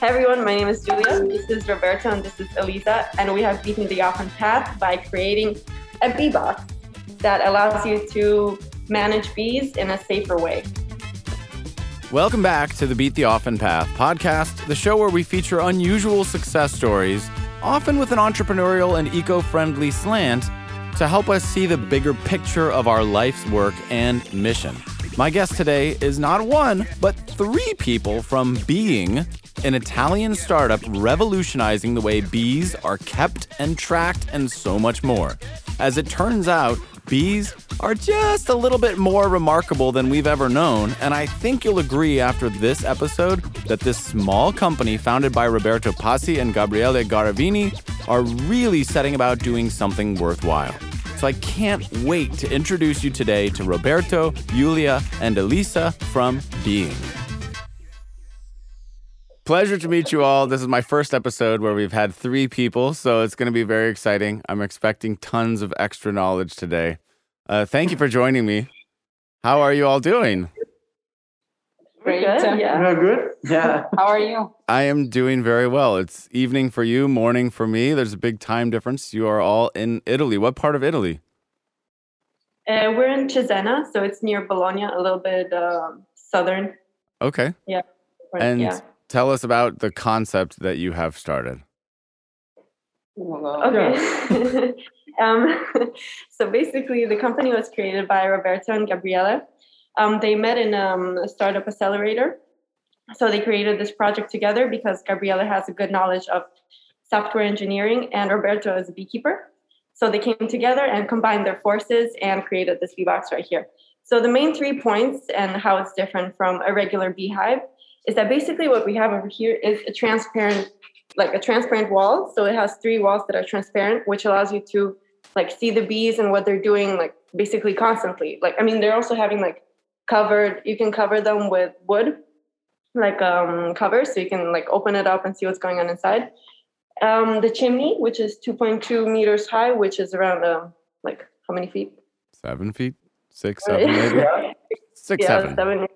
Hey everyone, my name is Julia. This is Roberto and this is Elisa, and we have beaten the often path by creating a bee box that allows you to manage bees in a safer way. Welcome back to the Beat the Often Path podcast, the show where we feature unusual success stories, often with an entrepreneurial and eco friendly slant, to help us see the bigger picture of our life's work and mission. My guest today is not one, but three people from Beeing, an Italian startup revolutionizing the way bees are kept and tracked, and so much more. As it turns out, bees are just a little bit more remarkable than we've ever known, and I think you'll agree after this episode that this small company founded by Roberto Passi and Gabriele Garavini are really setting about doing something worthwhile. So I can't wait to introduce you today to Roberto, Julia, and Elisa from Beeing. Pleasure to meet you all. This is my first episode where we've had three people, so it's going to be very exciting. I'm expecting tons of extra knowledge today. Uh, thank you for joining me. How are you all doing? Great. Good. Yeah. We're good. Yeah. How are you? I am doing very well. It's evening for you, morning for me. There's a big time difference. You are all in Italy. What part of Italy? Uh, we're in Cesena, so it's near Bologna, a little bit uh, southern. Okay. Yeah. And yeah. Tell us about the concept that you have started. Okay. um, so basically, the company was created by Roberto and Gabriele. Um, they met in um, a startup accelerator. So they created this project together because Gabriele has a good knowledge of software engineering and Roberto is a beekeeper. So they came together and combined their forces and created this bee box right here. So the main three points and how it's different from a regular beehive is that basically what we have over here is a transparent like a transparent wall. So it has three walls that are transparent, which allows you to like see the bees and what they're doing like basically constantly. Like I mean they're also having like covered you can cover them with wood like um covers so you can like open it up and see what's going on inside. Um the chimney, which is 2.2 meters high, which is around um like how many feet? Seven feet? Six, seven, maybe? yeah, Six, yeah, seven. seven.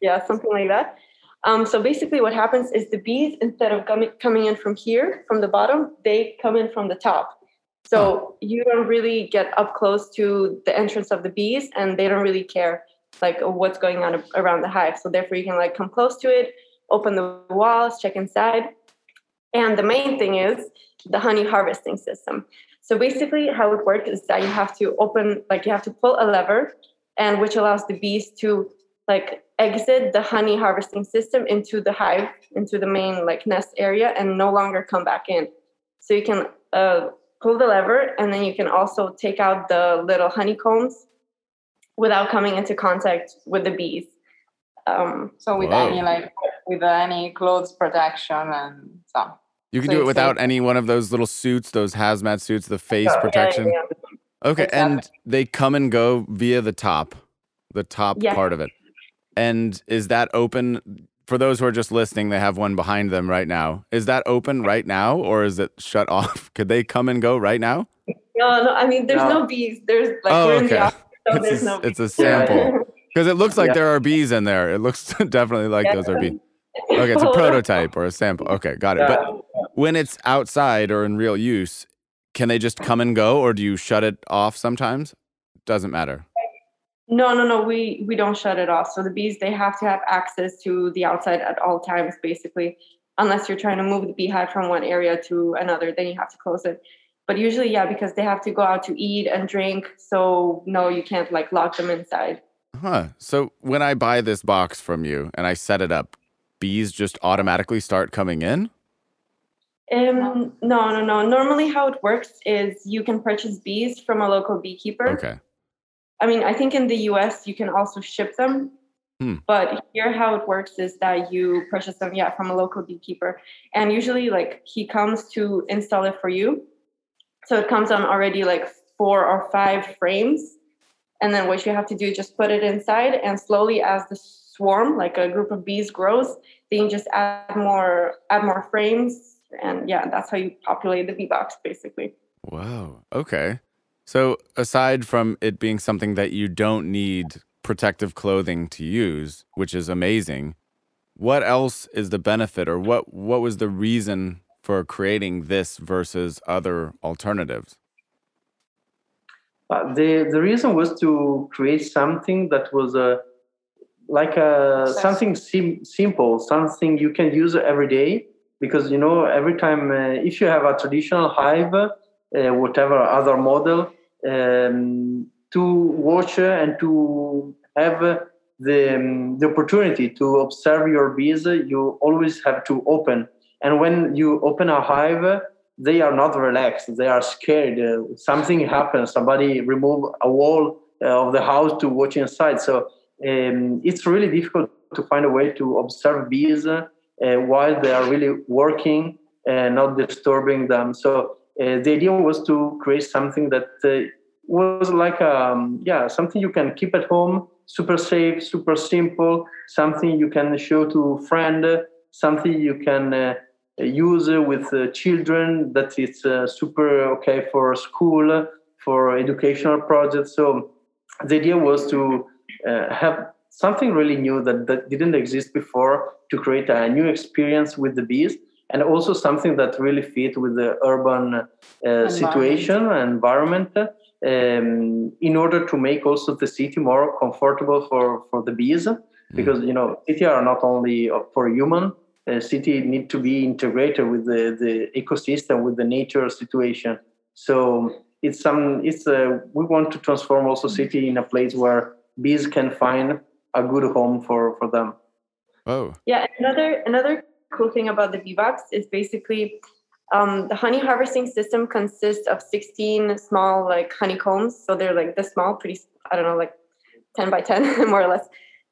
Yeah, something like that. Um, so basically, what happens is the bees, instead of coming coming in from here, from the bottom, they come in from the top. So you don't really get up close to the entrance of the bees, and they don't really care like what's going on around the hive. So therefore, you can like come close to it, open the walls, check inside. And the main thing is the honey harvesting system. So basically, how it works is that you have to open, like you have to pull a lever, and which allows the bees to like exit the honey harvesting system into the hive, into the main like nest area, and no longer come back in. So you can uh, pull the lever, and then you can also take out the little honeycombs without coming into contact with the bees. Um, So with Whoa. any like with any clothes protection and so. You can So do it without like- any one of those little suits, those hazmat suits, the face yeah, protection. yeah, yeah. Okay, and they come and go via the top, the top Yeah. part of it. And is that open for those who are just listening? They have one behind them right now. Is that open right now, or is it shut off? Could they come and go right now? No, no. I mean, there's no, No. bees. There's like Oh, we're in the okay. office, so It's there's a, no. it's a sample because it looks like Yeah. there are bees in there. It looks definitely like those are bees. Okay, it's a prototype or a sample. Okay, got it. But when it's outside or in real use, can they just come and go, or do you shut it off sometimes? Doesn't matter. No, no, no. We we don't shut it off. So the bees they have to have access to the outside at all times, basically, unless you're trying to move the beehive from one area to another. Then you have to close it. But usually, yeah, because they have to go out to eat and drink. So no, you can't like lock them inside. Huh. So when I buy this box from you and I set it up, bees just automatically start coming in? Um, no, no, no. Normally, how it works is you can purchase bees from a local beekeeper. Okay. I mean, I think in the US you can also ship them. Hmm. But here, how it works is that you purchase them, yeah, from a local beekeeper. And usually, like, he comes to install it for you. So it comes on already like four or five frames. And then what you have to do is just put it inside, and slowly, as the swarm, like a group of bees, grows, then you just add more, add more frames, and yeah, that's how you populate the bee box, basically. Wow. Okay. So aside from it being something that you don't need protective clothing to use, which is amazing, what else is the benefit, or what what was the reason for creating this versus other alternatives? Uh, the the reason was to create something that was a uh, like a something sim- simple, something you can use every day. Because you know, every time uh, if you have a traditional hive, uh, whatever other model, um, to watch and to have the um, the opportunity to observe your bees, you always have to open. And when you open a hive, they are not relaxed. They are scared. Uh, something happens. Somebody remove a wall uh, of the house to watch inside. So um, it's really difficult to find a way to observe bees uh, while they are really working and not disturbing them. So uh, the idea was to create something that uh, was like um, yeah something you can keep at home super safe super simple something you can show to friend something you can uh, use with uh, children that is uh, super okay for school for educational projects. So the idea was to uh, have something really new that, that didn't exist before to create a new experience with the bees and also something that really fit with the urban uh, situation and environment um, in order to make also the city more comfortable for, for the bees mm. because you know city are not only for human uh, city need to be integrated with the, the ecosystem with the nature situation. So it's some it's a, we want to transform also city in a place where bees can find a good home for for them. Oh. Yeah another another cool thing about the beebox is basically um, the honey harvesting system consists of 16 small like honeycombs so they're like this small pretty i don't know like 10 by 10 more or less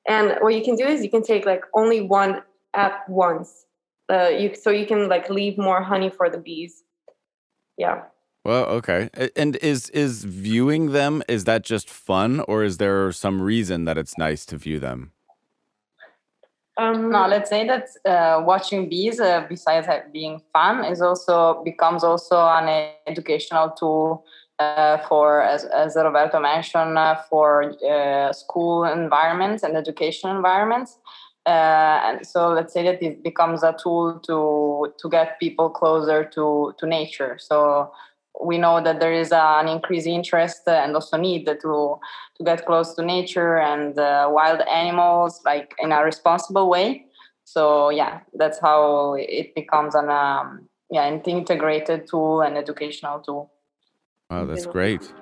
and what you can do is you can take like only one at once. Uh, you so you can like leave more honey for the bees. Yeah. Well, okay. And is is viewing them is that just fun, or is there some reason that it's nice to view them? Um, no, let's say that uh, watching bees, uh, besides being fun, is also becomes also an educational tool uh, for, as, as Roberto mentioned, uh, for uh, school environments and education environments. Uh, and so let's say that it becomes a tool to to get people closer to to nature so we know that there is an increased interest and also need to to get close to nature and uh, wild animals like in a responsible way so yeah that's how it becomes an um, yeah an integrated tool and educational tool oh that's great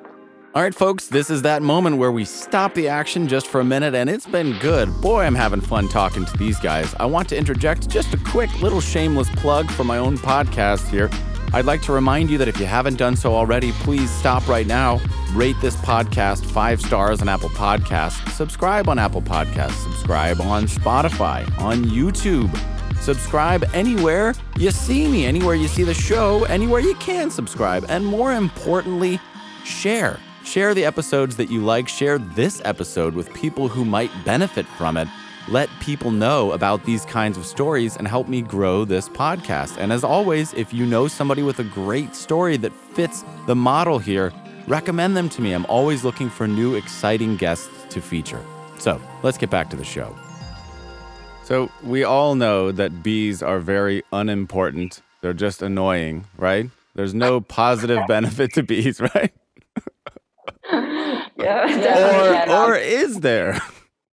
all right, folks, this is that moment where we stop the action just for a minute, and it's been good. Boy, I'm having fun talking to these guys. I want to interject just a quick little shameless plug for my own podcast here. I'd like to remind you that if you haven't done so already, please stop right now. Rate this podcast five stars on Apple Podcasts. Subscribe on Apple Podcasts. Subscribe on Spotify, on YouTube. Subscribe anywhere you see me, anywhere you see the show, anywhere you can subscribe. And more importantly, share. Share the episodes that you like. Share this episode with people who might benefit from it. Let people know about these kinds of stories and help me grow this podcast. And as always, if you know somebody with a great story that fits the model here, recommend them to me. I'm always looking for new, exciting guests to feature. So let's get back to the show. So, we all know that bees are very unimportant. They're just annoying, right? There's no positive benefit to bees, right? yeah. Or, or is there?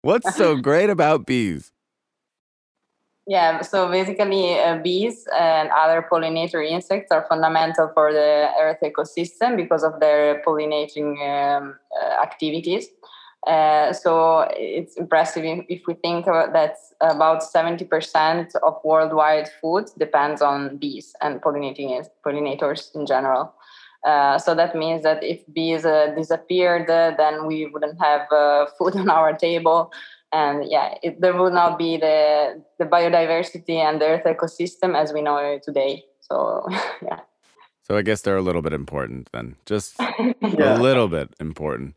What's so great about bees? Yeah, so basically, uh, bees and other pollinator insects are fundamental for the Earth ecosystem because of their pollinating um, uh, activities. Uh, so it's impressive if, if we think about that about 70% of worldwide food depends on bees and pollinating pollinators in general. Uh, so that means that if bees uh, disappeared, uh, then we wouldn't have uh, food on our table. And yeah, it, there would not be the, the biodiversity and the earth ecosystem as we know it today. So, yeah. So I guess they're a little bit important then, just yeah. a little bit important.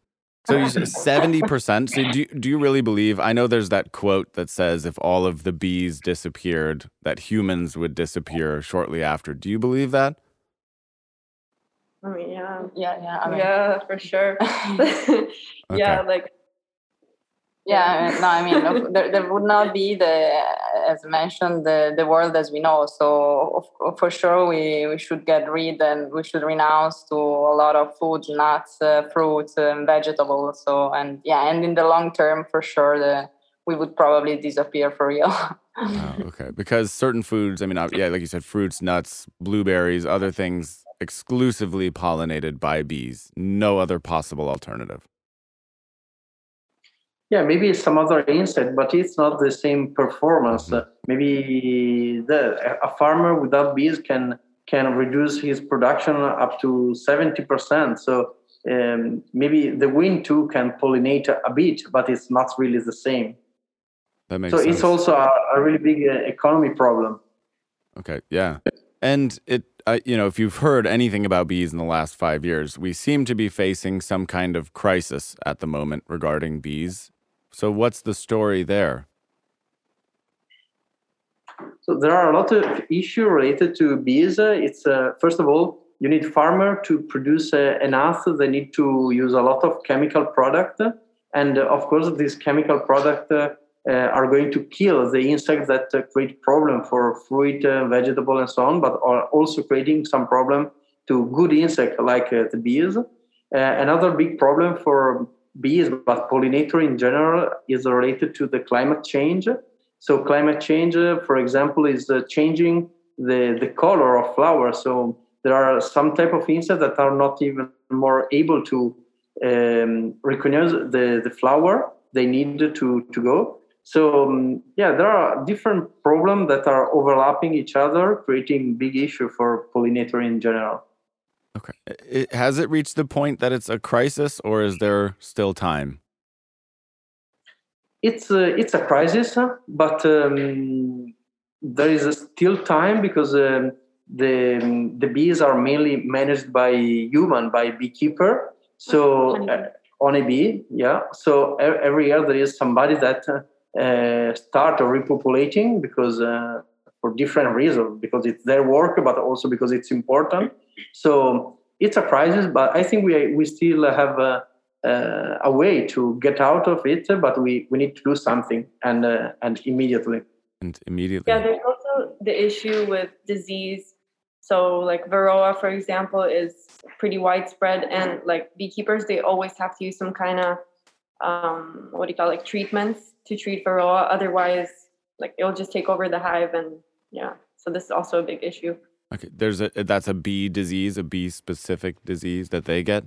So you said seventy percent. So do you, do you really believe? I know there's that quote that says if all of the bees disappeared, that humans would disappear shortly after. Do you believe that? I mean, yeah, yeah, yeah, I mean, yeah, for sure. yeah, like yeah no i mean there, there would not be the as mentioned the, the world as we know. So for sure we, we should get rid and we should renounce to a lot of food nuts uh, fruits and vegetables. So and yeah and in the long term for sure the we would probably disappear for real. Oh, okay. Because certain foods i mean yeah like you said fruits nuts blueberries other things exclusively pollinated by bees no other possible alternative yeah, maybe some other insect, but it's not the same performance. Mm-hmm. Uh, maybe the, a farmer without bees can can reduce his production up to seventy percent. So um, maybe the wind too can pollinate a bit, but it's not really the same. That makes so sense. it's also a, a really big uh, economy problem. Okay, yeah, and it uh, you know, if you've heard anything about bees in the last five years, we seem to be facing some kind of crisis at the moment regarding bees. So, what's the story there? So there are a lot of issues related to bees. It's uh, first of all, you need farmer to produce uh, enough. They need to use a lot of chemical product, and uh, of course, this chemical product uh, uh, are going to kill the insects that uh, create problem for fruit, vegetable, and so on, but are also creating some problem to good insect like the bees. another big problem for bees, but pollinator in general is related to the climate change. So climate change, uh, for example, is uh, changing the, the color of flowers. So there are some type of insects that are not even more able to um, recognize the, the flower they need to, to go. So um, yeah, there are different problems that are overlapping each other, creating big issue for pollinator in general. Okay. It, has it reached the point that it's a crisis, or is there still time? It's a, it's a crisis, but um, there is still time because um, the the bees are mainly managed by human by beekeeper. So uh, on a bee, yeah. So every year there is somebody that uh, start repopulating because uh, for different reasons because it's their work, but also because it's important. So it's a crisis, but I think we we still have a, a way to get out of it. But we, we need to do something and uh, and immediately. And immediately. Yeah, there's also the issue with disease. So like varroa, for example, is pretty widespread, and like beekeepers, they always have to use some kind of um, what do you call it, like treatments to treat varroa. Otherwise, like it'll just take over the hive, and yeah. So this is also a big issue. Okay, there's a that's a bee disease, a bee specific disease that they get.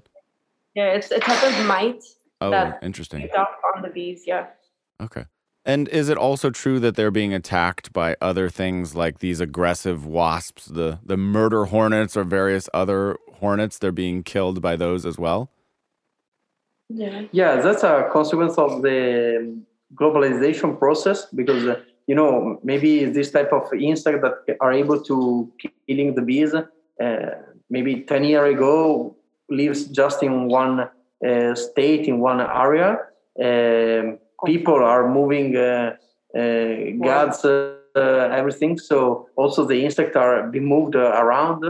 Yeah, it's a type of mite. Oh, that interesting. on the bees, yeah. Okay. And is it also true that they're being attacked by other things like these aggressive wasps, the the murder hornets, or various other hornets? They're being killed by those as well. Yeah. Yeah, that's a consequence of the globalization process because. Uh, you know maybe this type of insect that are able to killing the bees uh, maybe 10 years ago lives just in one uh, state in one area. Um, people are moving uh, uh guards uh, everything. So also the insects are being moved around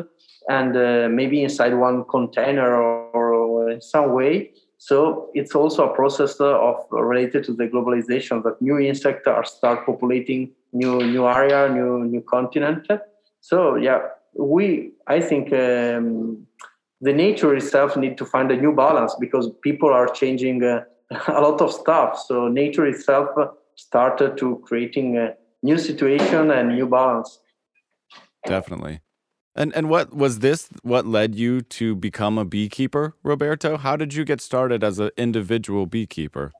and uh, maybe inside one container or, or in some way so it's also a process of related to the globalization that new insects are start populating new new area, new new continent. So yeah, we I think um, the nature itself need to find a new balance because people are changing uh, a lot of stuff. So nature itself started to creating a new situation and new balance. Definitely. And and what was this? What led you to become a beekeeper, Roberto? How did you get started as an individual beekeeper?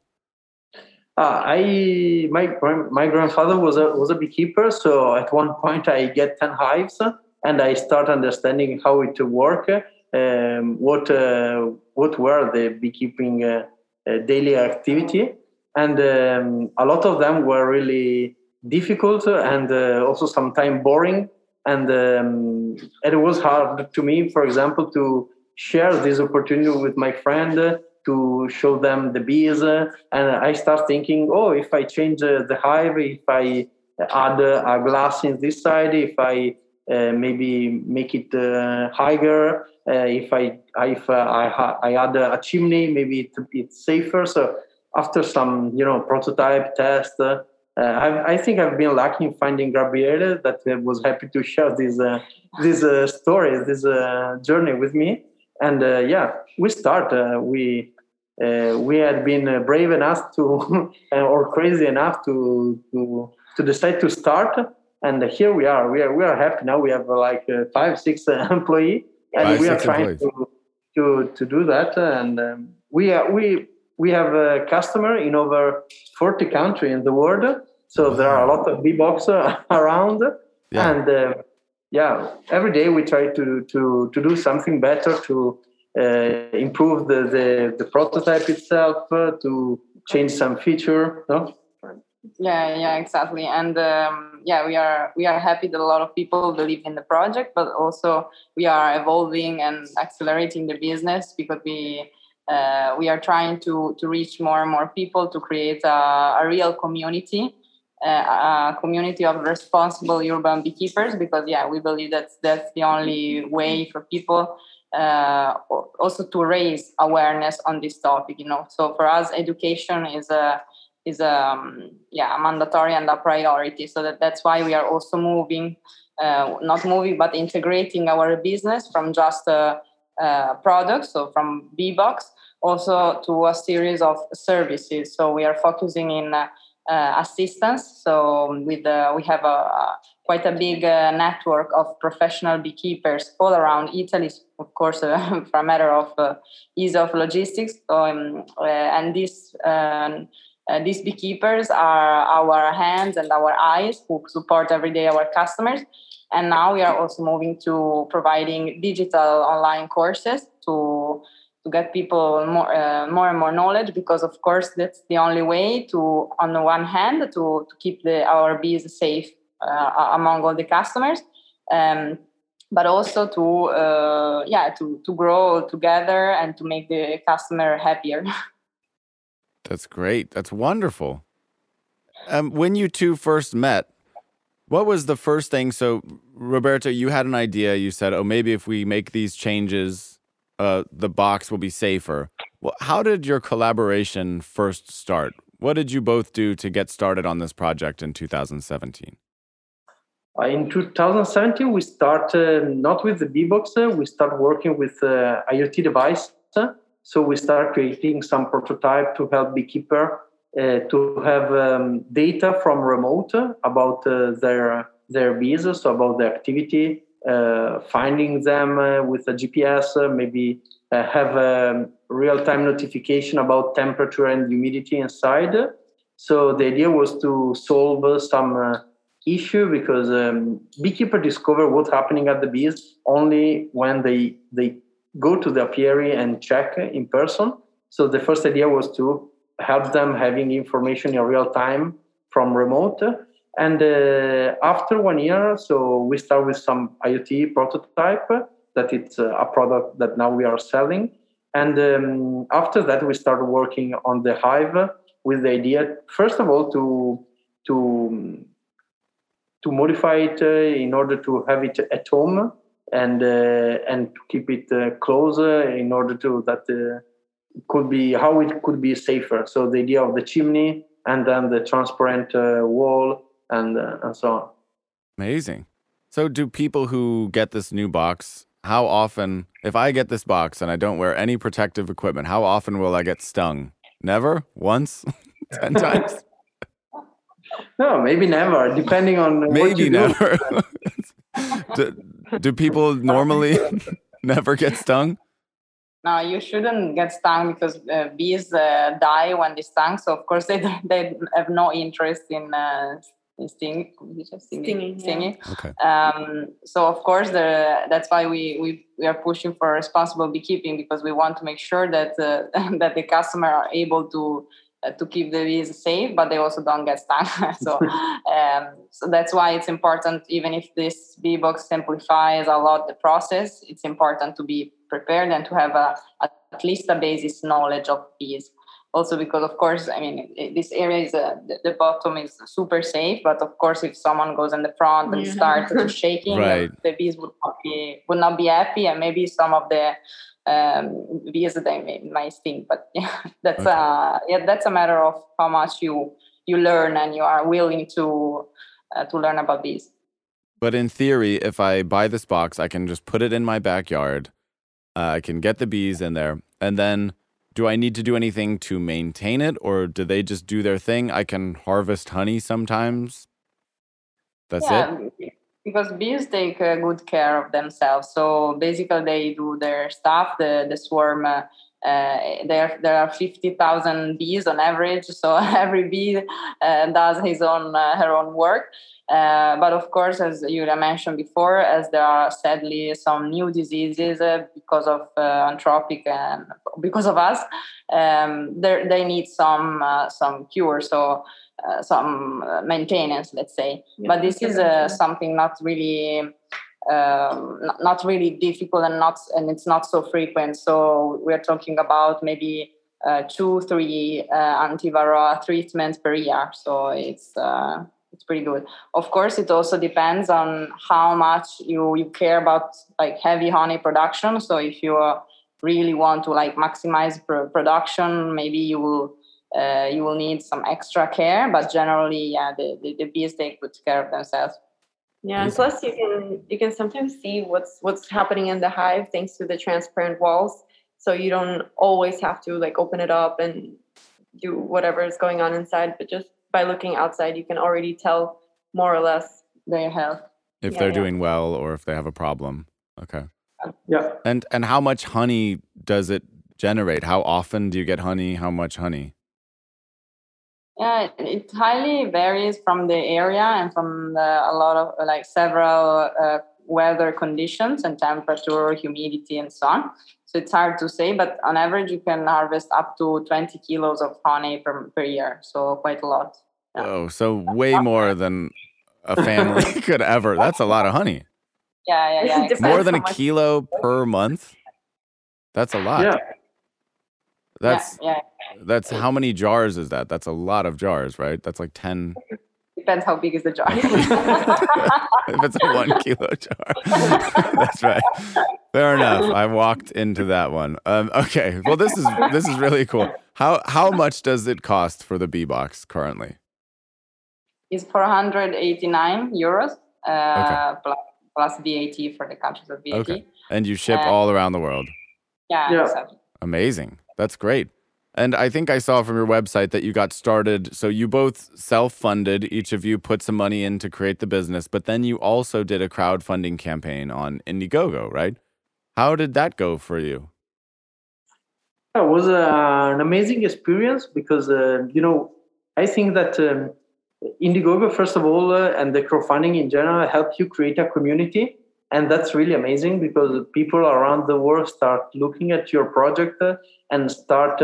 Uh, I my my grandfather was a was a beekeeper, so at one point I get ten hives, and I start understanding how it work, um, what uh, what were the beekeeping uh, uh daily activity, and um, a lot of them were really difficult and uh, also sometimes boring and um, it was hard to me for example to share this opportunity with my friend uh, to show them the bees uh, and i start thinking oh if i change uh, the hive if i add a glass in this side if i uh, maybe make it higher if i if I, I add a chimney maybe it, it's safer so after some you know prototype test. Uh, I, I, think I've been lucky in finding Gabriele that was happy to share this uh, this uh, story, this uh, journey with me. And yeah, we start. we we had been brave enough to, or crazy enough to to to decide to start. And here we are. We are we are happy now. We have like five, six employee, and five, we are trying to to to do that. And um, we are we we have a customer in over 40 countries in the world. So there are a lot of Bbox around. Yeah. And uh, yeah, every day we try to, to, to do something better to uh, improve the, the, the, prototype itself, uh, to change some feature. No? Yeah, yeah, exactly. And um, yeah, we are we are happy that a lot of people believe in the project, but also we are evolving and accelerating the business because we uh, we are trying to to reach more and more people to create a, a real community uh, a community of responsible urban beekeepers because yeah we believe that that's the only way for people uh, also to raise awareness on this topic you know. So for us education is a is a um, yeah mandatory and a priority. So that that's why we are also moving uh, not moving but integrating our business from just uh, uh, products, so from Bbox, also to a series of services. So we are focusing in uh, uh, assistance. So with we have a, quite a big network of professional beekeepers all around Italy. Of course, for a matter of ease of logistics, um, and this. Um, uh, these beekeepers are our hands and our eyes who support every day our customers and now we are also moving to providing digital online courses to to get people more uh, more and more knowledge because of course that's the only way to on the one hand to to keep the our bees safe uh, among all the customers um, but also to uh, yeah to to grow together and to make the customer happier. That's great. That's wonderful. Um, when you two first met what was the first thing? So, Roberto, you had an idea. You said, "Oh, maybe if we make these changes, uh, the box will be safer." Well, how did your collaboration first start? What did you both do to get started on this project in 2017? Uh, in 2017, we started uh, not with the Bbox. Uh, we start working with uh, IoT device. So we start creating some prototype to help beekeeper to have um, data from remote about uh, their their bees, so about the activity, uh, finding them with a GPS, maybe have a real-time notification about temperature and humidity inside. So the idea was to solve some issue because um, beekeeper discover what's happening at the bees only when they they go to the apiary and check in person. So the first idea was to help them having information in real time from remote. And uh, after one year, so we start with some IoT prototype that it's uh, a product that now we are selling. And um, after that, we started working on the Hive with the idea, first of all, to to to modify it uh, in order to have it at home and uh, and to keep it uh, closer in order to that uh, could be how it could be safer. So the idea of the chimney and then the transparent uh, wall and uh, and so on. Amazing. So do people who get this new box? How often, if I get this box and I don't wear any protective equipment, how often will I get stung? Never? Once? Ten times? No, maybe never, depending on maybe never. do, do people normally never get stung? No, you shouldn't get stung because uh, bees uh, die when they stung. So of course they they have no interest in, uh, in sting, stinging. Stinging. stinging. Yeah. Okay. Um, so of course the, that's why we, we we are pushing for responsible beekeeping because we want to make sure that uh, that the customer are able to uh, to keep the bees safe, but they also don't get stung. so, um, so that's why it's important. Even if this bee box simplifies a lot the process, it's important to be prepared and to have a, at least a basis knowledge of bees. also because of course i mean this area is uh, the, the, bottom is super safe but of course if someone goes in the front and yeah. starts shaking right. the bees would not be would not be happy and maybe some of the um, bees they may, might stink but yeah that's okay. uh yeah that's a matter of how much you you learn and you are willing to uh, to learn about bees but in theory if i buy this box i can just put it in my backyard i can get the bees in there and then do I need to do anything to maintain it or do they just do their thing? I can harvest honey sometimes. That's yeah, it. Because bees take uh, good care of themselves. So basically, they do their stuff. The the swarm. Uh, uh, there there are fifty thousand bees on average. So every bee uh, does his own uh, her own work. Uh, but of course, as you mentioned before, as there are sadly some new diseases uh, because of uh, anthropic and because of us, um, they need some uh, some cure, so uh, some maintenance, let's say. Yeah, but this is something not really um, not, not, really difficult and not and it's not so frequent. So we're talking about maybe two, three antiviral treatments per year. So it's it's pretty good. Of course, it also depends on how much you you care about like heavy honey production. So if you uh, really want to like maximize pr- production, maybe you will uh, you will need some extra care. But generally, yeah, the, the, the bees take good care of themselves. Yeah, and plus you can you can sometimes see what's what's happening in the hive thanks to the transparent walls. So you don't always have to like open it up and do whatever is going on inside, but just by looking outside, you can already tell more or less their health. If yeah, they're yeah. doing well or if they have a problem. Okay. Yeah. And and how much honey does it generate? How often do you get honey? How much honey? Yeah, it, it highly varies from the area and from the, a lot of like several uh, weather conditions and temperature, humidity, and so on. So it's hard to say, but on average, you can harvest up to 20 kilos of honey per, per year. So quite a lot. Yeah. Oh, so way more than a family could ever. That's a lot of honey. Yeah, yeah, yeah. More than a kilo per month. That's a lot. Yeah. That's yeah, yeah. that's how many jars is that? That's a lot of jars, right? That's like 10 Depends how big is the jar. if it's a one kilo jar. That's right. Fair enough. I walked into that one. Um, okay. Well, this is this is really cool. How how much does it cost for the bee box currently? It's 489 euros uh, okay. plus, plus VAT for the countries of VAT. Okay. And you ship uh, all around the world. Yeah. yeah. Exactly. Amazing. That's great. And I think I saw from your website that you got started. So you both self funded, each of you put some money in to create the business, but then you also did a crowdfunding campaign on Indiegogo, right? How did that go for you? It was uh, an amazing experience because, uh, you know, I think that um, Indiegogo, first of all, uh, and the crowdfunding in general, help you create a community. And that's really amazing because people around the world start looking at your project uh, and start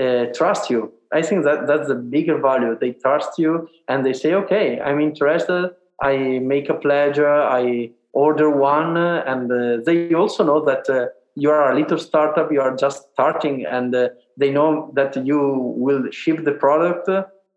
uh, trust you. I think that that's the bigger value. They trust you and they say, okay, I'm interested. I make a pledge. I order one, and uh, they also know that uh, you are a little startup. You are just starting, and uh, they know that you will ship the product.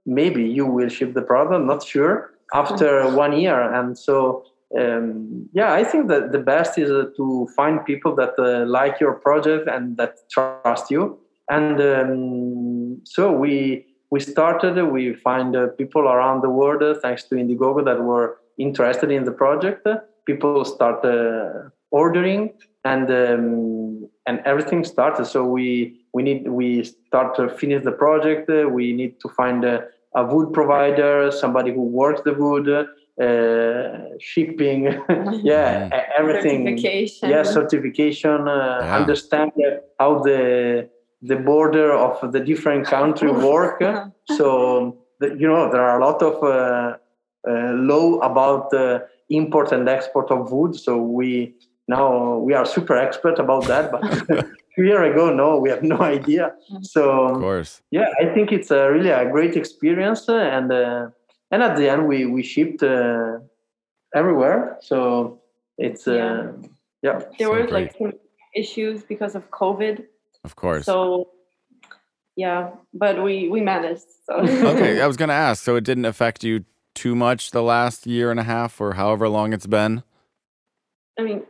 Maybe you will ship the product. Not sure after one year, and so um, yeah, I think that the best is uh, to find people that uh, like your project and that trust you and um, so we we started we find uh, people around the world uh, thanks to indiegogo that were interested in the project. People start uh, ordering and um, and everything started. So we we need we start to finish the project. We need to find a, a wood provider somebody who works the wood uh, shipping yeah everything. Certification. yeah certification uh, yeah. understand how the the border of the different country work. so you know there are a lot of uh, uh, law about uh, import and export of wood. So we now we are super expert about that, but. two years ago, no, we have no idea. So, of course, yeah, I think it's a really a great experience, uh, and uh, and at the end, we we shipped uh, everywhere. So it's yeah. yeah. There so were great. like some issues because of COVID of course. So yeah, but we we managed. So okay, I was going to ask. So it didn't affect you too much the last year and a half, or however long it's been. I mean,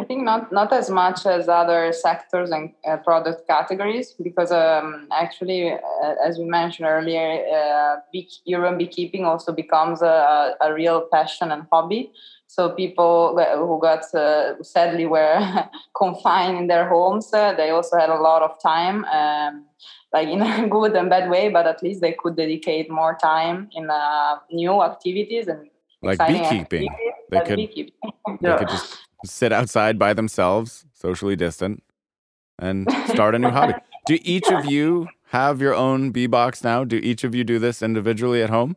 I think not not as much as other sectors and uh, product categories because um, actually, uh, as we mentioned earlier, uh, bee, urban beekeeping also becomes a, a, real passion and hobby. So people who got uh, sadly were confined in their homes, uh, they also had a lot of time. Um, like in a good and bad way, but at least they could dedicate more time in uh, new activities and like beekeeping. They could, beekeeping. they yeah. could just sit outside by themselves, socially distant, and start a new hobby. Do each of you have your own bee box now? Do each of you do this individually at home?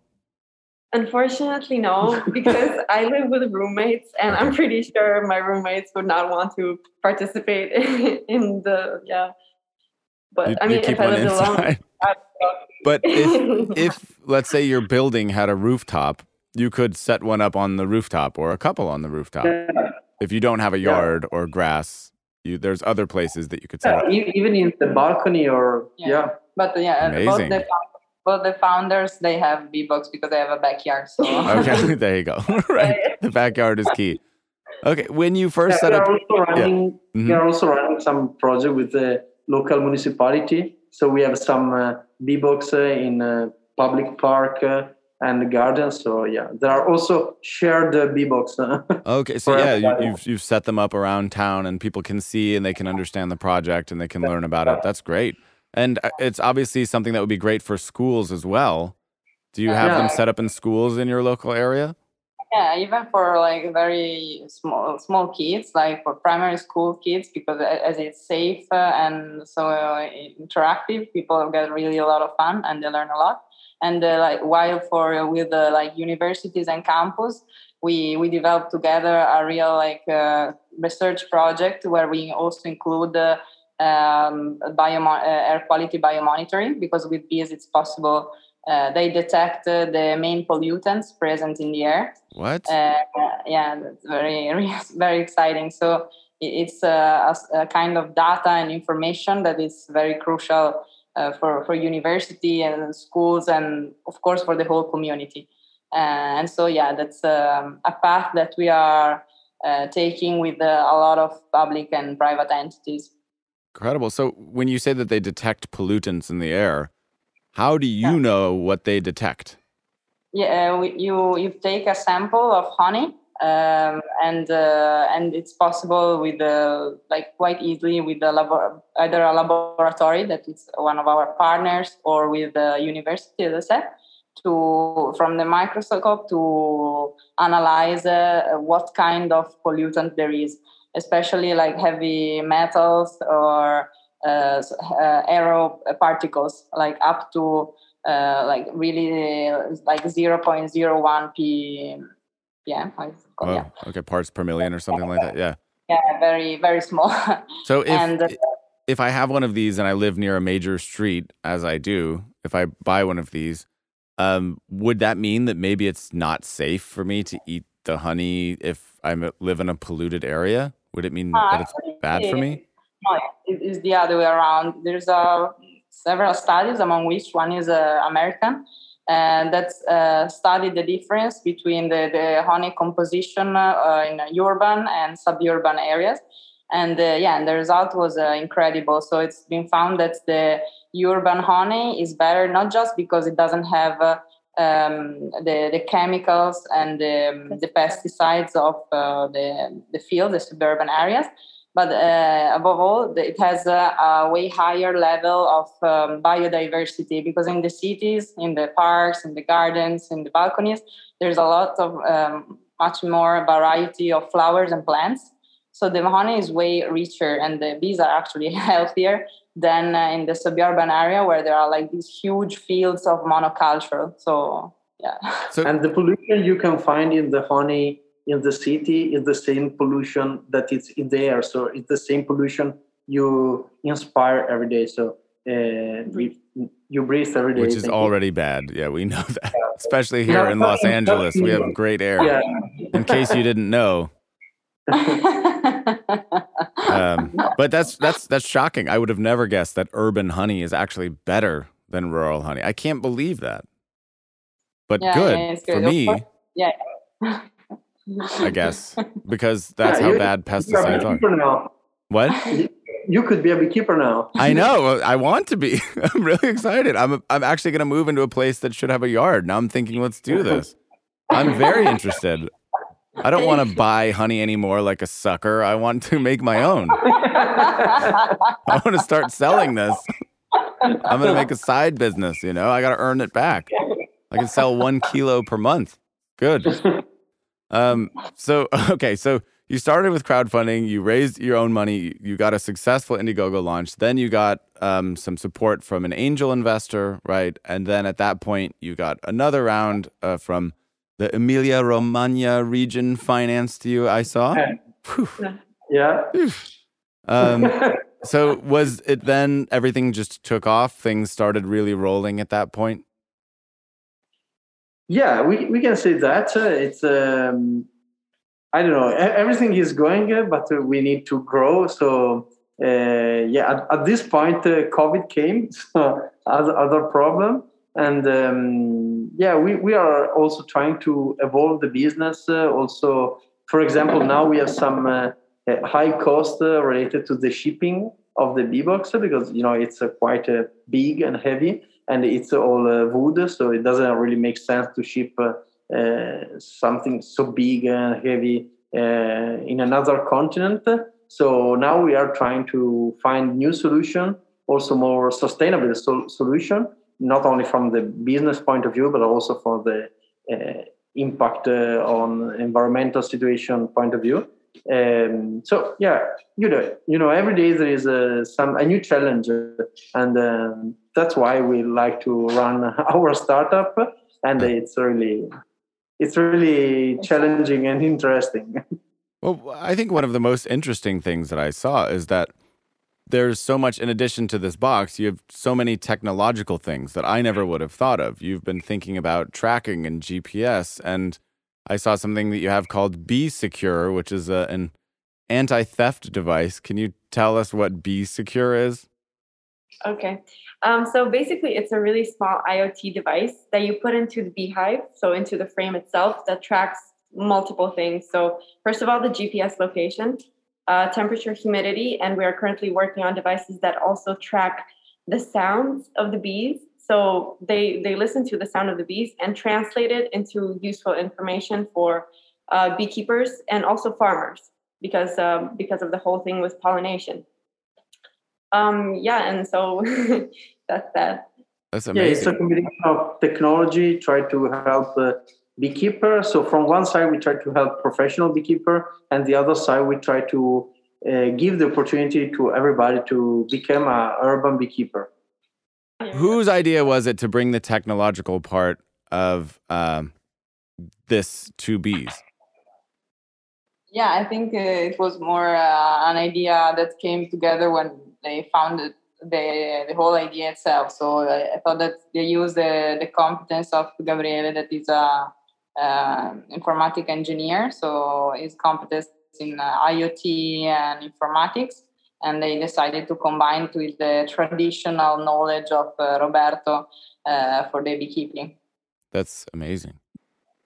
Unfortunately, no, because I live with roommates, and I'm pretty sure my roommates would not want to participate in the yeah. But you, I mean, if I lived alone, but if if let's say your building had a rooftop, you could set one up on the rooftop or a couple on the rooftop. Yeah if you don't have a yard yeah. or grass, you, there's other places that you could set up. even in the balcony or yeah. yeah. But yeah, Amazing. both the both the founders they have bee box because they have a backyard. So okay, there you go. right, the backyard is key. Okay, when you first set up, also running, yeah. mm-hmm. we are also running some project with the local municipality. So we have some uh, bee box uh, in uh, public park. Uh, and the garden. So yeah, there are also shared uh, bee box. okay, so yeah, you, you've you've set them up around town, and people can see and they can understand the project and they can learn about it. That's great, and uh, it's obviously something that would be great for schools as well. Do you have yeah. them set up in schools in your local area? Yeah, even for like very small small kids, like for primary school kids, because as it's safe uh, and so uh, interactive, people get really a lot of fun and they learn a lot and uh, like while for uh, with uh, like universities and campus we we developed together a real like uh, research project where we also include uh, um, biomon- uh, air quality biomonitoring because with bees it's possible they detect the main pollutants present in the air. What? Yeah that's very very exciting. So it's a, a, kind of data and information that is very crucial uh, for, for university and schools and of course for the whole community. Uh, and so yeah that's um, a path that we are uh, taking with uh, a lot of public and private entities incredible. So when you say that they detect pollutants in the air how do you yeah. know what they detect? Yeah we, you you take a sample of honey um, and uh, and it's possible with the like quite easily with the labor either a laboratory that is one of our partners or with the university as I said to from the microscope to analyze uh, what kind of pollutant there is especially like heavy metals or uh, uh aero particles like up to uh, like really like 0.01 p yeah. Oh, yeah. Okay, parts per million or something like that. Yeah. Yeah, very very small. so if and, uh, if I have one of these and I live near a major street, as I do, if I buy one of these, um, would that mean that maybe it's not safe for me to eat the honey if I live in a polluted area? Would it mean uh, that it's bad for me? No, it is the other way around. There's uh, several studies, among which one is uh, American, and that's uh, studied the difference between the, the honey composition uh, in urban and suburban areas and uh, yeah and the result was uh, incredible so it's been found that the urban honey is better not just because it doesn't have uh, um, the, the chemicals and the, the pesticides of uh, the, the field the suburban areas but uh, above all, it has a, a way higher level of um, biodiversity because in the cities, in the parks, in the gardens, in the balconies, there's a lot of um, much more variety of flowers and plants. So the honey is way richer, and the bees are actually healthier than uh, in the suburban area where there are like these huge fields of monoculture. So yeah. So, and the pollution you can find in the honey in the city is the same pollution that is in the air. So it's the same pollution you inspire every day. So uh, we, you breathe every day. Which is already you. bad. Yeah, we know that. Yeah. Especially here in Los Angeles, we have great air. Yeah. In case you didn't know. Um, but that's that's that's shocking. I would have never guessed that urban honey is actually better than rural honey. I can't believe that. But Yeah, good, yeah, it's for me. Yeah. I guess, because that's Yeah, how you- bad pesticides are. now. What? You could be a beekeeper now. I know. I want to be. I'm really excited. I'm I'm actually going to move into a place that should have a yard. Now I'm thinking, let's do this. I'm very interested. I don't want to buy honey anymore like a sucker. I want to make my own. I want to start selling this. I'm going to make a side business, you know? I got to earn it back. I can sell 1 kilo per month. Good. Um so okay, so you started with crowdfunding, you raised your own money, you got a successful Indiegogo launch, then you got um, some support from an angel investor, right? And then at that point, you got another round uh, from the Emilia Romagna region financed you, I saw. Phew. Yeah. Um, so was it then everything just took off? Things started really rolling at that point? Yeah, we, we can say that. Uh, it's, um, I don't know, everything is going, uh, but uh, we need to grow. So, uh, yeah, at, at this point, uh, COVID came, so other, other problem. And um, yeah, we, we are also trying to evolve the business. Uh, also, for example, now we have some uh, uh, high cost uh, related to the shipping of the bee box because you know it's uh, quite uh, big and heavy and it's all wood, so it doesn't really make sense to ship something so big and heavy in another continent. So now we are trying to find new solution, also more sustainable sol- solution, not only from the business point of view, but also for the uh, impact uh, on environmental situation point of view. Um, so yeah, you know, you know, every day there is uh, some a new challenge, uh, and um, that's why we like to run our startup, and it's really, it's really challenging and interesting. Well, I think one of the most interesting things that I saw is that there's so much, in addition to this box, you have so many technological things that I never would have thought of. You've been thinking about tracking and GPS, and I saw something that you have called Bee Secure, which is a, an anti theft device. Can you tell us what Bee Secure is? Okay. Um, so basically, it's a really small IoT device that you put into the beehive, so into the frame itself, that tracks multiple things. So, first of all, the GPS location, uh, temperature, humidity, and we are currently working on devices that also track the sounds of the bees. So they they listen to the sound of the bees and translate it into useful information for uh, beekeepers and also farmers because um, because of the whole thing with pollination. Um, yeah, and so that's that. That's amazing. Yeah, it's a amazing. combination of technology, try to help uh, beekeeper. So from one side, we try to help professional beekeeper, and the other side, we try to uh, give the opportunity to everybody to become an urban beekeeper. Whose idea was it to bring the technological part of um, this to bees? Yeah, I think uh, it was more uh, an idea that came together when they founded the the whole idea itself. So I, I thought that they use the, the competence of Gabriele, that is a uh, informatic engineer. So his competence in uh, IoT and informatics, and they decided to combine it with the traditional knowledge of uh, Roberto uh, for the beekeeping. That's amazing.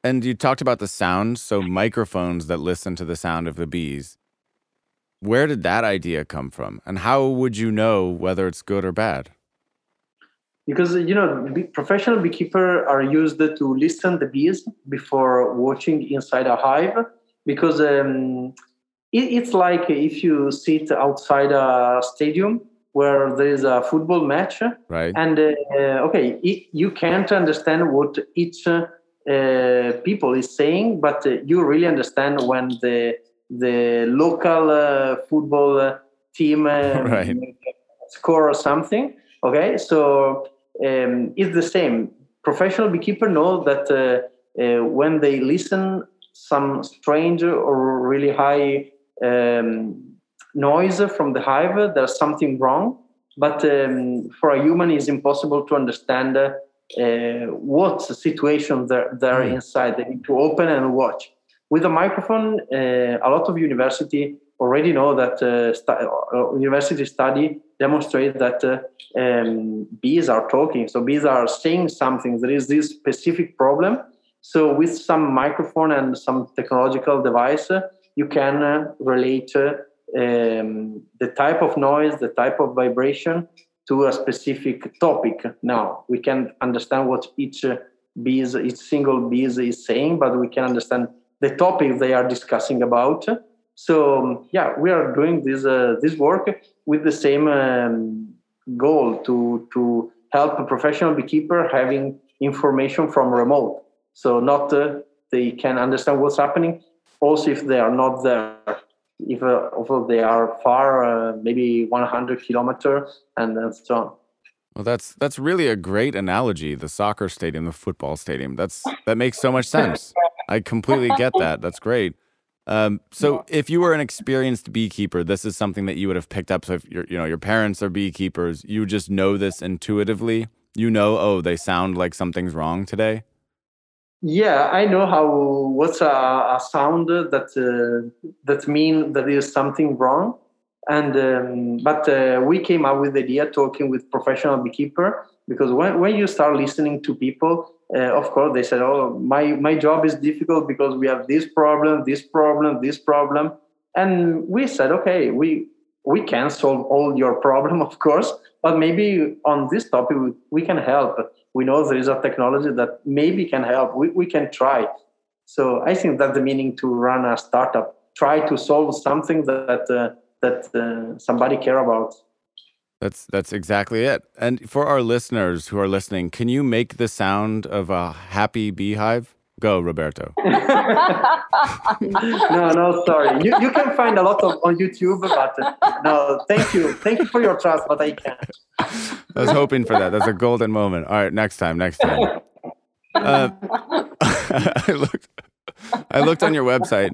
And you talked about the sound, so microphones that listen to the sound of the bees. Where did that idea come from? And how would you know whether it's good or bad? Because you know professional beekeeper are used to listen the bees before watching inside a hive because um, it, it's like if you sit outside a stadium where there is a football match Right? and uh, okay it, you can't understand what each uh, people is saying but uh, you really understand when the the local uh, football uh, team uh, Right. score or something okay so um, it's the same. Professional beekeeper know that uh, uh, when they listen some strange or really high um, noise from the hive there's something wrong. But um, for a human it's impossible to understand uh, what situation they're, they're Mm. inside. They need to open and watch. With a microphone uh, a lot of university already know that uh, stu- uh, university study demonstrate that uh, um, bees are talking. So bees are saying something. There is this specific problem. So with some microphone and some technological device, uh, you can uh, relate uh, um, the type of noise, the type of vibration to a specific topic. Now we can understand what each uh, bees, each single bees is saying, but we can understand the topic they are discussing about. So um, yeah, we are doing this uh, this work with the same um, goal to to help a professional beekeeper having information from remote. So not uh, they can understand what's happening. Also, if they are not there, if uh, although they are far, uh, maybe 100 kilometer, and, and so on. Well, that's that's really a great analogy. The soccer stadium, the football stadium. That's that makes so much sense. I completely get that. That's great. Um, so, if you were an experienced beekeeper, this is something that you would have picked up. So, if your you know your parents are beekeepers, you just know this intuitively. You know, oh, they sound like something's wrong today. Yeah, I know how what's a, a sound that uh, that mean that there is something wrong, and um, but uh, we came up with the idea talking with professional beekeeper because when, when you start listening to people uh, of course they said oh my my job is difficult because we have this problem this problem this problem. And we said okay we we can solve all your problem of course but maybe on this topic we, can help. We know there is a technology that maybe can help. We, we can try. So i think that's the meaning to run a startup try to solve something that uh, that uh, somebody care about that's that's exactly it. And for our listeners who are listening, can you make the sound of a happy beehive? Go, Roberto. no, no, sorry. You, you can find a lot of on YouTube, but uh, no, thank you, thank you for your trust, but I can't. I was hoping for that. That's a golden moment. All right, next time, next time. Uh, I looked, I looked on your website,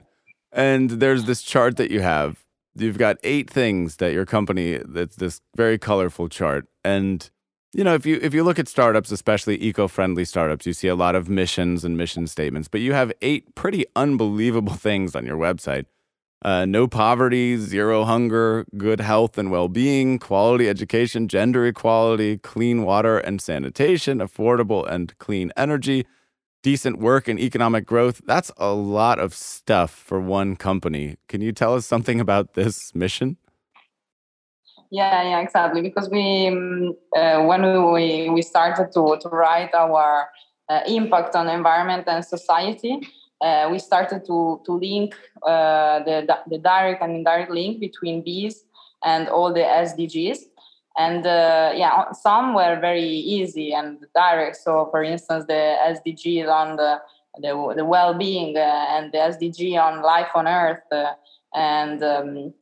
and there's this chart that you have you've got eight things that your company that's this very colorful chart. And you know if you if you look at startups especially eco-friendly startups you see a lot of missions and mission statements but you have eight pretty unbelievable things on your website. Uh, no poverty zero hunger good health and well-being quality education gender equality clean water and sanitation affordable and clean energy decent work and economic growth. That's a lot of stuff for one company. Can you tell us something about this mission? Yeah, yeah, exactly. Because we, um, uh, when we, we started to, to write our uh, impact on environment and society, uh, we started to, to link uh, the, the direct and indirect link between bees and all the SDGs and uh, yeah some were very easy and direct. So for instance the sdg on the the, the well-being uh, and the sdg on life on earth uh, and um,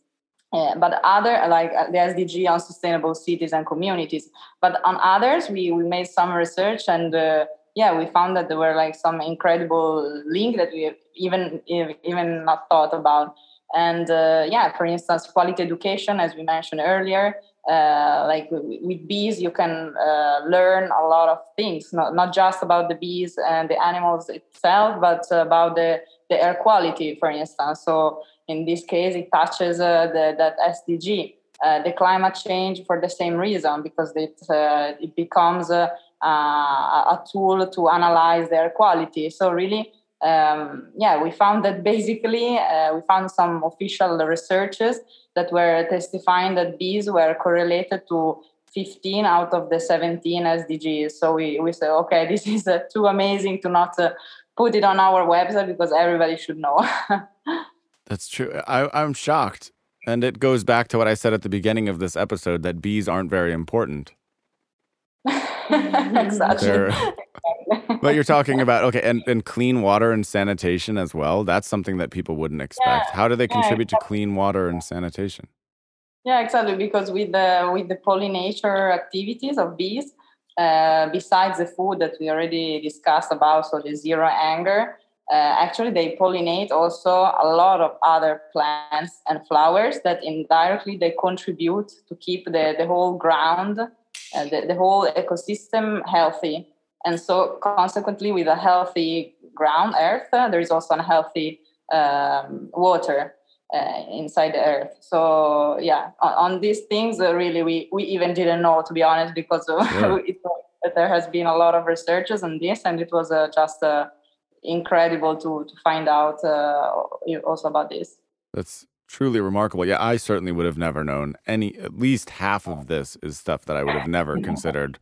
uh, but other like uh, the sdg on sustainable cities and communities. But on others we, we made some research and uh, yeah we found that there were like some incredible link that we even even not thought about. And yeah for instance quality education as we mentioned earlier uh, like with bees you can uh, learn a lot of things not, not just about the bees and the animals itself but about the, the air quality for instance. So in this case it touches uh, the, that sdg uh, the climate change for the same reason because it, uh, it becomes a, a tool to analyze the air quality. So really um, yeah, we found that basically we found some official researches that were testifying that bees were correlated to 15 out of the 17 SDGs. So we, we said, okay, this is uh, too amazing to not uh, put it on our website because everybody should know. That's true. I, I'm shocked. And it goes back to what I said at the beginning of this episode that bees aren't very important. exactly. but you're talking about okay, and, and clean water and sanitation as well. That's something that people wouldn't expect. Yeah. How do they contribute yeah, exactly. to clean water and sanitation? Yeah, exactly. Because with the with the pollinator activities of bees, uh, besides the food that we already discussed about, so the zero anger, uh, actually they pollinate also a lot of other plants and flowers that indirectly they contribute to keep the, the whole ground uh, the, the whole ecosystem healthy and so consequently with a healthy ground earth uh, there is also a healthy um, water uh, inside the earth. So yeah, on, on these things, uh, really, we we even didn't know to be honest because yeah. it, there has been a lot of researches on this, and it was uh, just uh, incredible to to find out uh, also about this. That's truly remarkable. Yeah, I certainly would have never known any. At least half of this is stuff that I would have never considered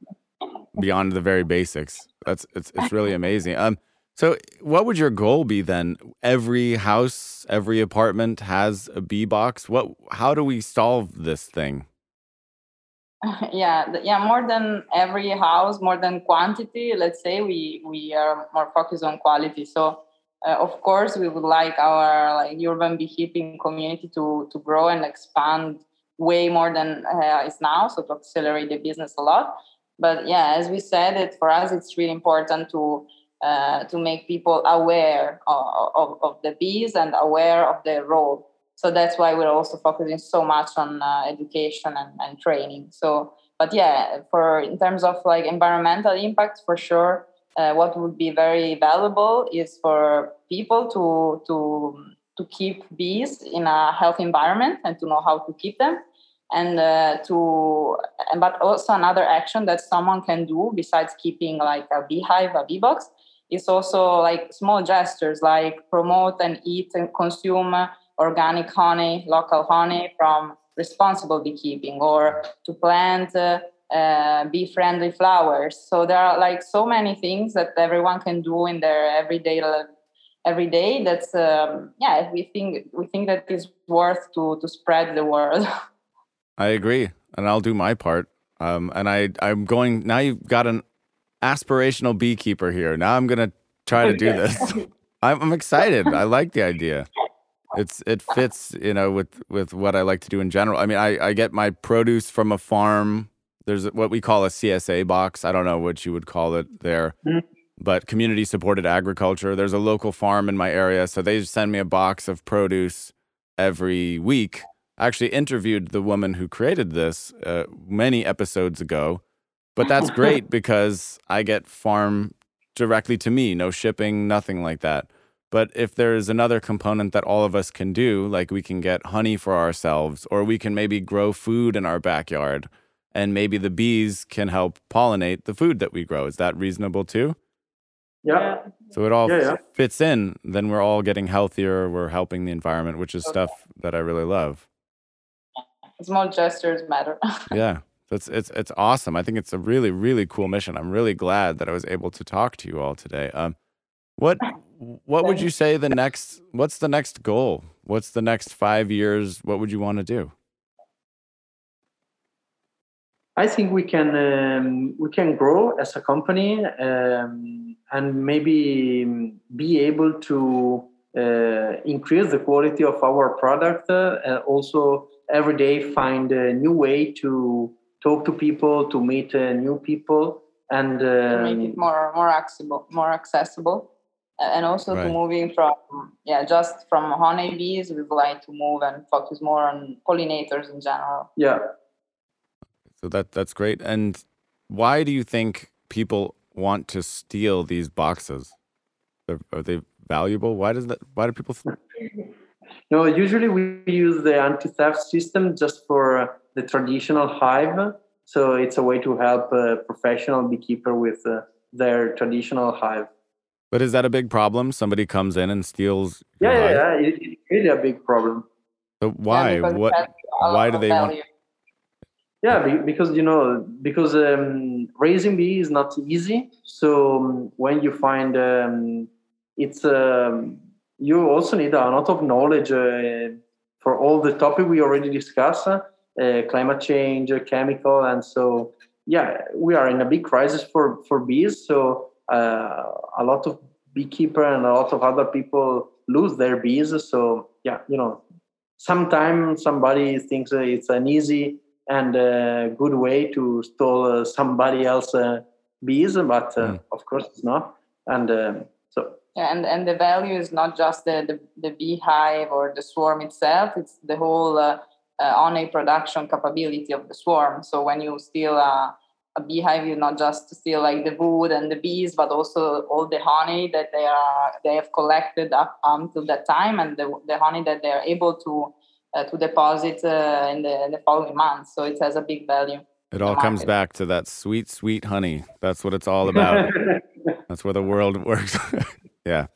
beyond the very basics. That's it's it's really amazing. Um, so what would your goal be then? Every house, every apartment has a bee box. What? How do we solve this thing? Yeah, yeah. More than every house, more than quantity. Let's say we we are more focused on quality. So uh, of course, we would like our like urban beekeeping community to to grow and expand way more than uh, is now. So to accelerate the business a lot. But yeah, as we said, it for us it's really important to uh, to make people aware of, of, of, the bees and aware of their role. So that's why we're also focusing so much on uh, education and, and training. So, but yeah, for in terms of like environmental impact, for sure, uh, what would be very valuable is for people to to to keep bees in a healthy environment and to know how to keep them. And uh, to but also another action that someone can do besides keeping like a beehive a bee box is also like small gestures like promote and eat and consume organic honey local honey from responsible beekeeping or to plant uh, uh, bee friendly flowers. So there are like so many things that everyone can do in their everyday life every day that's um, yeah we think we think that is worth to to spread the word. I agree and i'll do my part. Um, and i i'm going now you've got an aspirational beekeeper here. Now i'm gonna try to do this. I'm, I'm excited. I like the idea. It's it fits you know with with what i like to do in general. I mean i i get my produce from a farm there's what we call a CSA box. I don't know what you would call it there, mm-hmm. but community supported agriculture. There's a local farm in my area, so they send me a box of produce every week. I actually interviewed the woman who created this uh, many episodes ago, but that's great because I get farm directly to me, no shipping, nothing like that. But if there's another component that all of us can do, like we can get honey for ourselves, or we can maybe grow food in our backyard, and maybe the bees can help pollinate the food that we grow. Is that reasonable too? Yeah. So it all yeah, yeah. fits in. Then we're all getting healthier. We're helping the environment, which is stuff that I really love. Small gestures matter. yeah. That's it's it's awesome. I think it's a really really cool mission. I'm really glad that I was able to talk to you all today. Um, what what would you say the next? What's the next goal? What's the next five years? What would you want to do? I think we can um, we can grow as a company um, and maybe be able to uh, increase the quality of our product uh, and also every day find a new way to talk to people to meet uh, new people and to make it um, more more accessible more accessible. And also right. to moving from yeah just from honeybees we would like to move and focus more on pollinators in general. Yeah so that that's great. And why do you think people want to steal these boxes? Are, are they valuable? Why does that? Why do people? Th- no, usually we use the anti-theft system just for the traditional hive. So it's a way to help a professional beekeeper with uh, their traditional hive. But is that a big problem? Somebody comes in and steals. Yeah, yeah, yeah, it's really a big problem. So why? Yeah, what? Why do they value. want? Yeah, because you know, because um, raising bee is not easy. So um, when you find um, it's, um, you also need a lot of knowledge uh, for all the topic we already discussed, uh, climate change, uh, chemical, and so yeah, we are in a big crisis for for bees. So uh, a lot of beekeeper and a lot of other people lose their bees. So yeah, you know, sometimes somebody thinks it's an easy and a good way to stole uh, somebody else's uh, bees, but mm. of course it's not. And um, so yeah, and and the value is not just the the, the beehive or the swarm itself; it's the whole uh, uh, honey production capability of the swarm. So when you steal a a beehive is not just steal like the wood and the bees, but also all the honey that they are they have collected up until that time, and the, the honey that they are able to uh, to deposit uh, in, the, in the following months. So it has a big value. It all comes back to that sweet, sweet honey. That's what it's all about. That's where the world works. yeah.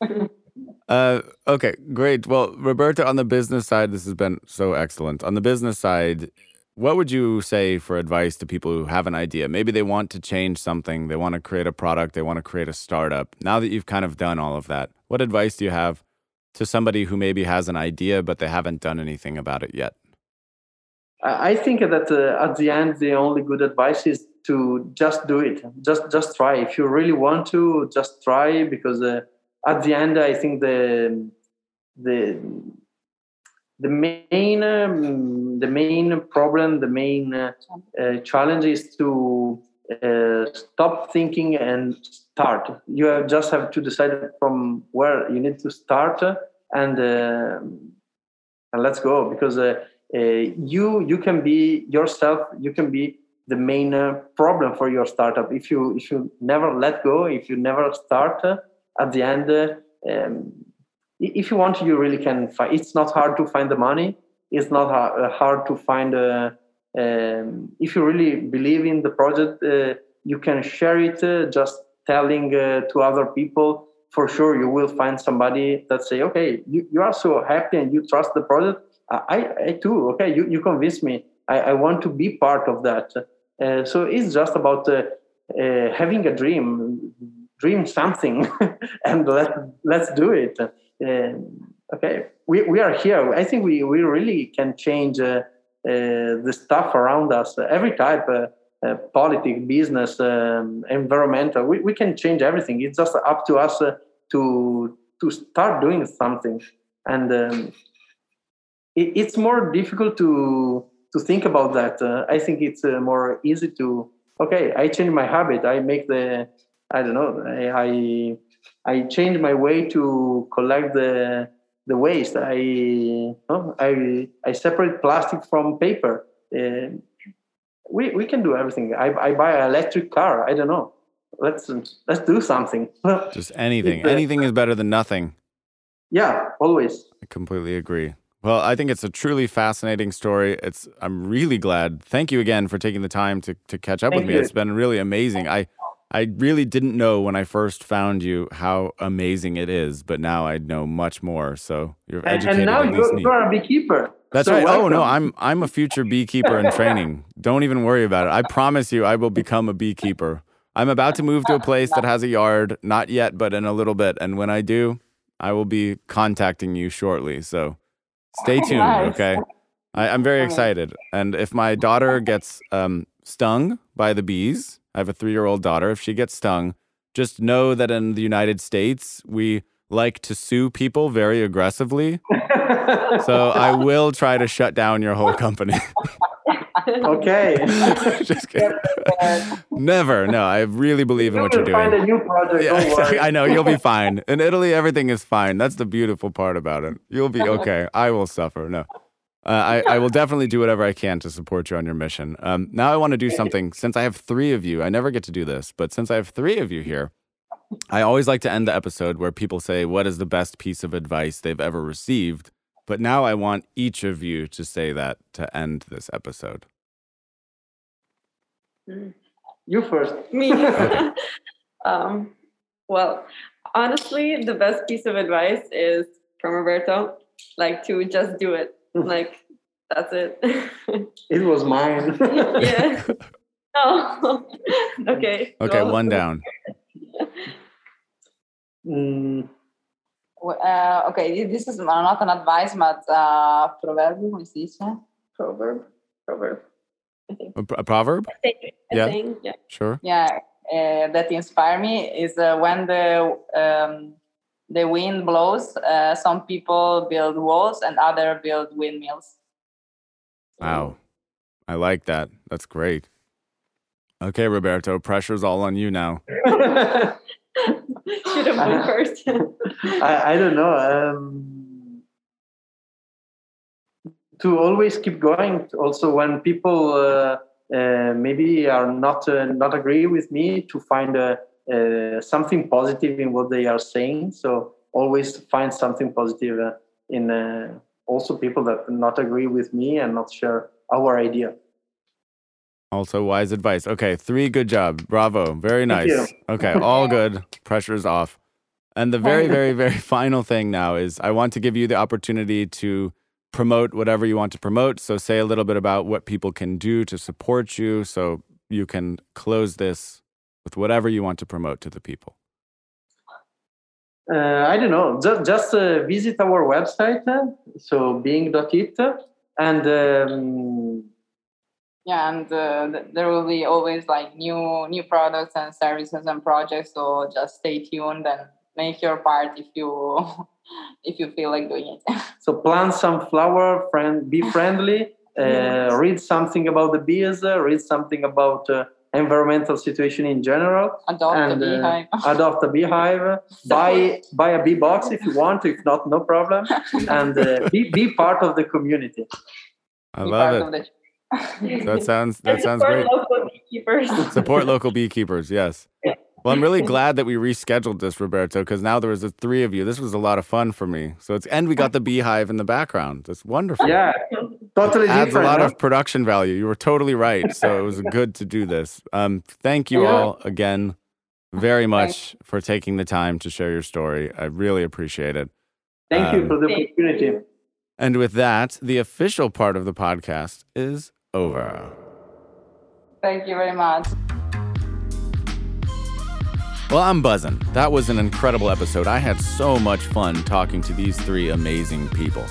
Uh, okay, great. Well, Roberta, on the business side, this has been so excellent. On the business side, what would you say for advice to people who have an idea? Maybe they want to change something, they want to create a product, they want to create a startup. Now that you've kind of done all of that, what advice do you have to somebody who maybe has an idea but they haven't done anything about it yet? I think that uh, at the end, the only good advice is to just do it. Just just try. If you really want to, just try because uh, at the end, I think the the the main um, the main problem, the main uh, uh, challenge is to uh, stop thinking and start. You have just have to decide from where you need to start and uh, and let's go because uh, uh, you you can be yourself. You can be the main problem for your startup if you if you never let go. If you never start at the end. Um, if you want you really can find it's not hard to find the money it's not hard, hard to find um, if you really believe in the project uh, you can share it uh, just telling uh, to other people. For sure you will find somebody that say okay you, you are so happy and you trust the project. I i too okay you, you convince me. I, I want to be part of that. Uh, so it's just about uh, uh, having a dream dream something and let let's do it. Okay we, we are here. I think we, we really can change the stuff around us every type uh, politics, business, um, environmental. We, we can change everything. It's just up to us uh, to to start doing something. And um, it, it's more difficult to to think about that. Uh, I think it's uh, more easy to okay. I change my habit. I make the I don't know. I I, I change my way to collect the the waste. I I I separate plastic from paper. Uh, we, we can do everything. I, I buy an electric car. I don't know. Let's let's do something. Just anything. anything is better than nothing. Yeah, always. I completely agree. Well, I think it's a truly fascinating story. It's I'm really glad. Thank you again for taking the time to to catch up Thank with me. You. It's been really amazing. I I really didn't know when I first found you how amazing it is, but now I know much more. So you're educated. And now you're, you're a beekeeper. That's so right. Welcome. Oh no, I'm I'm a future beekeeper in training. Don't even worry about it. I promise you, I will become a beekeeper. I'm about to move to a place that has a yard, not yet, but in a little bit. And when I do, I will be contacting you shortly. So stay tuned, nice. okay? I, am very excited. And if my daughter gets um, stung by the bees, I have a three year old daughter. If she gets stung, just know that in the United States, we like to sue people very aggressively. so I will try to shut down your whole company. okay. Just kidding. Never. No, I really believe in what you're doing. Find a new project. Yeah, I know you'll be fine. In Italy, everything is fine. That's the beautiful part about it. You'll be okay. I will suffer. No. Uh, I, I will definitely do whatever I can to support you on your mission. Um, now I want to do something. Since I have three of you, I never get to do this, but since I have three of you here, I always like to end the episode where people say, What is the best piece of advice they've ever received? But now I want each of you to say that to end this episode. You first. Me. um, well, honestly, the best piece of advice is from Roberto like to just do it. Like, that's it. it was mine. yeah. Oh, okay. Okay, one down. Mm. Uh, okay, this is not an advice, but uh, proverb, come si dice? Proverb. Proverb. A, a, proverb? I think, I yeah. Think, yeah. Sure. Yeah, uh, that inspire me is uh, when the um, the wind blows, uh, some people build walls and other build windmills. Wow, I like that. That's great. Okay, Roberto, pressure's all on you now. Should have went first. I, I don't know. Um, to always keep going. Also, when people uh, uh, maybe are not uh, not agree with me to find uh, uh, something positive in what they are saying. So always find something positive uh, in uh, also people that not agree with me and not share our idea. Also, wise advice. Okay, three. Good job. Bravo. Very nice. Okay, all good. Pressure's off. And the very, very, very final thing now is I want to give you the opportunity to promote whatever you want to promote. So, say a little bit about what people can do to support you so you can close this with whatever you want to promote to the people. Uh, I don't know. Just, just uh, visit our website, uh, so beeing.it, and um, yeah and uh, there will be always like new new products and services and projects so just stay tuned and make your part if you if you feel like doing it so plant some flower friend be friendly uh, read something about the bees uh, read something about uh, environmental situation in general adopt and a uh, beehive adopt a beehive buy buy a bee box if you want if not no problem and uh, be, be part of the community I Be love it. the- That sounds that And sounds support great. local beekeepers. Support local beekeepers. Yes. Well, I'm really glad that we rescheduled this, Roberto, because now there was the three of you. This was a lot of fun for me. So it's and we got the beehive in the background. That's wonderful. yeah totally Adds a lot huh? of production value. You were totally right. So it was good to do this. Um, thank you Yeah. all again very much for taking the time to share your story. I really appreciate it. thank you Um, for the opportunity. And with that, the official part of the podcast is over. thank you very much Well, I'm buzzing. That was an incredible episode. I had so much fun talking to these three amazing people.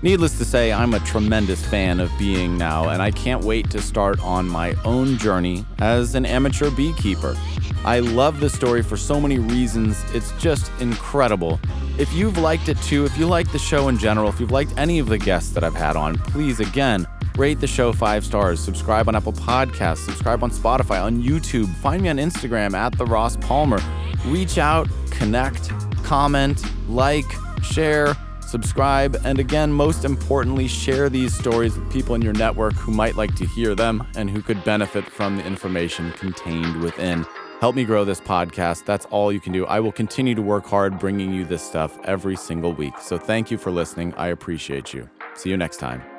Needless to say, I'm a tremendous fan of Beeing now, and I can't wait to start on my own journey as an amateur beekeeper. I love the story for so many reasons. It's just incredible. If you've liked it too, if you like the show in general, if you've liked any of the guests that I've had on, please again rate the show five stars, subscribe on Apple Podcasts, subscribe on Spotify, on YouTube, find me on Instagram at the Ross Palmer. Reach out, connect, comment, like, share, subscribe, and again, most importantly, share these stories with people in your network who might like to hear them and who could benefit from the information contained within. Help me grow this podcast. That's all you can do. I will continue to work hard bringing you this stuff every single week. So thank you for listening. I appreciate you. See you next time.